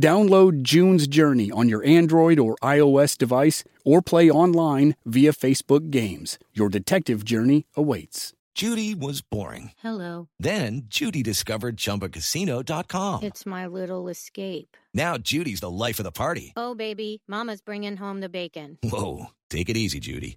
Download June's Journey on your Android or iOS device or play online via Facebook Games. Your detective journey awaits. Judy was boring. Hello. Then Judy discovered ChumbaCasino.com. It's my little escape. Now Judy's the life of the party. Oh, baby, Mama's bringing home the bacon. Whoa, take it easy, Judy.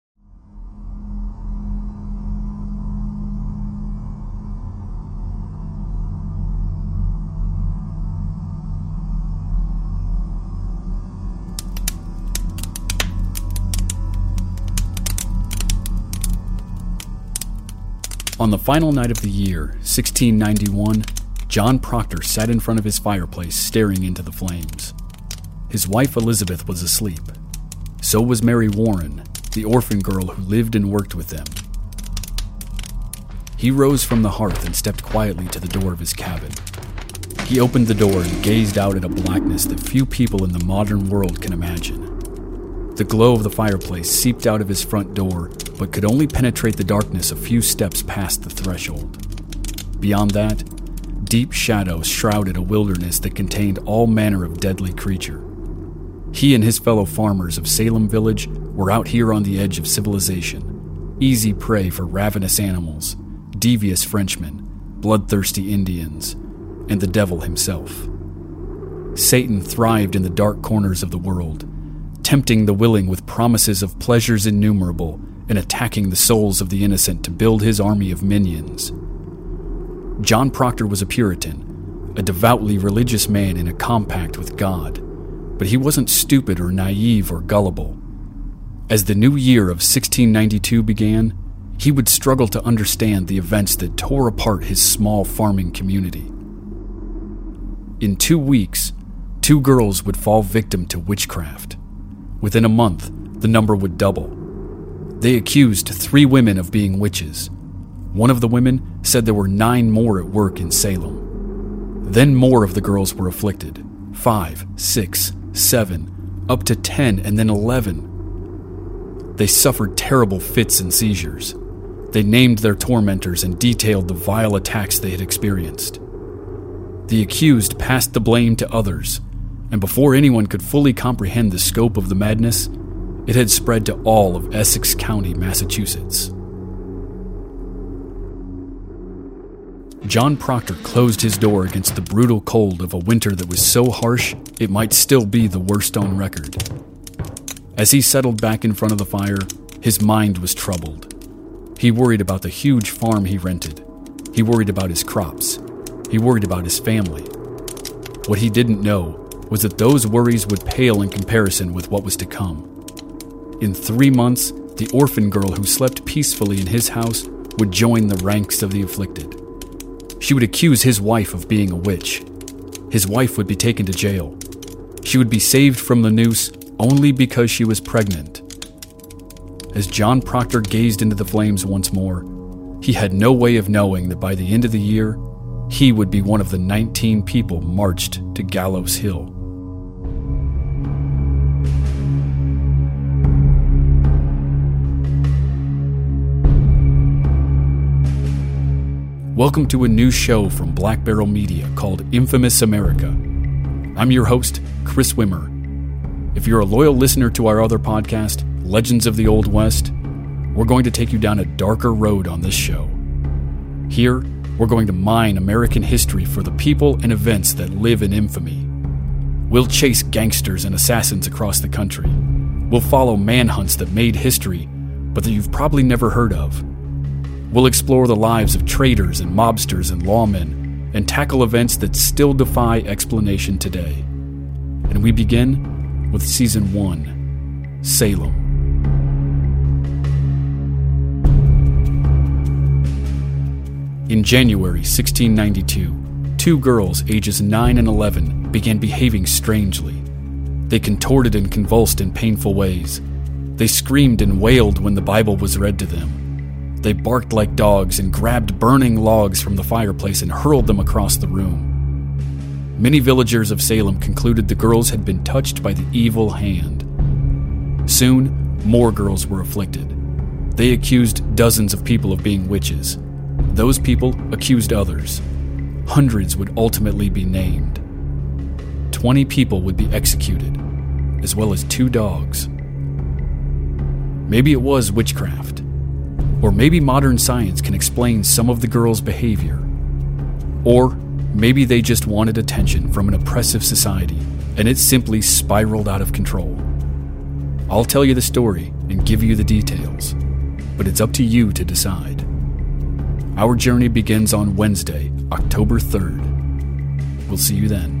On the final night of the year, 1691, John Proctor sat in front of his fireplace staring into the flames. His wife Elizabeth was asleep. So was Mary Warren, the orphan girl who lived and worked with them. He rose from the hearth and stepped quietly to the door of his cabin. He opened the door and gazed out at a blackness that few people in the modern world can imagine. The glow of the fireplace seeped out of his front door, but could only penetrate the darkness a few steps past the threshold. Beyond that, deep shadows shrouded a wilderness that contained all manner of deadly creature. He and his fellow farmers of Salem Village were out here on the edge of civilization, easy prey for ravenous animals, devious Frenchmen, bloodthirsty Indians, and the devil himself. Satan thrived in the dark corners of the world, tempting the willing with promises of pleasures innumerable and attacking the souls of the innocent to build his army of minions. John Proctor was a Puritan, a devoutly religious man in a compact with God, but he wasn't stupid or naive or gullible. As the new year of 1692 began, he would struggle to understand the events that tore apart his small farming community. In two weeks, two girls would fall victim to witchcraft. Within a month, the number would double. They accused three women of being witches. One of the women said there were nine more at work in Salem. Then more of the girls were afflicted five, six, seven, up to ten, and then eleven. They suffered terrible fits and seizures. They named their tormentors and detailed the vile attacks they had experienced. The accused passed the blame to others, and before anyone could fully comprehend the scope of the madness, it had spread to all of Essex County, Massachusetts. John Proctor closed his door against the brutal cold of a winter that was so harsh it might still be the worst on record. As he settled back in front of the fire, his mind was troubled. He worried about the huge farm he rented. He worried about his crops. He worried about his family. What he didn't know was that those worries would pale in comparison with what was to come. In three months, the orphan girl who slept peacefully in his house would join the ranks of the afflicted. She would accuse his wife of being a witch. His wife would be taken to jail. She would be saved from the noose only because she was pregnant. As John Proctor gazed into the flames once more, he had no way of knowing that by the end of the year, he would be one of the 19 people marched to Gallows Hill. Welcome to a new show from Black Barrel Media called Infamous America. I'm your host, Chris Wimmer. If you're a loyal listener to our other podcast, legends of the Old West, we're going to take you down a darker road on this show. Here, we're going to mine American history for the people and events that live in infamy. We'll chase gangsters and assassins across the country. We'll follow manhunts that made history, but that you've probably never heard of. We'll explore the lives of traitors and mobsters and lawmen and tackle events that still defy explanation today. And we begin with Season 1 Salem. In January 1692, two girls ages 9 and 11 began behaving strangely. They contorted and convulsed in painful ways. They screamed and wailed when the Bible was read to them. They barked like dogs and grabbed burning logs from the fireplace and hurled them across the room. Many villagers of Salem concluded the girls had been touched by the evil hand. Soon, more girls were afflicted. They accused dozens of people of being witches. Those people accused others. Hundreds would ultimately be named. Twenty people would be executed, as well as two dogs. Maybe it was witchcraft. Or maybe modern science can explain some of the girls' behavior. Or maybe they just wanted attention from an oppressive society, and it simply spiraled out of control. I'll tell you the story and give you the details, but it's up to you to decide. Our journey begins on Wednesday, October 3rd. We'll see you then.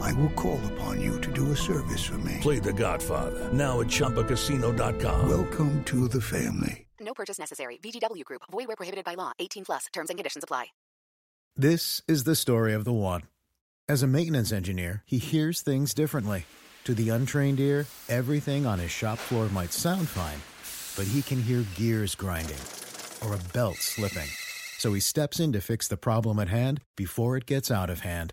I will call upon you to do a service for me. Play The Godfather now at ChumbaCasino.com. Welcome to the family. No purchase necessary. VGW Group. Void where prohibited by law. 18 plus. Terms and conditions apply. This is the story of the one. As a maintenance engineer, he hears things differently. To the untrained ear, everything on his shop floor might sound fine, but he can hear gears grinding or a belt slipping. So he steps in to fix the problem at hand before it gets out of hand.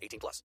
18 plus.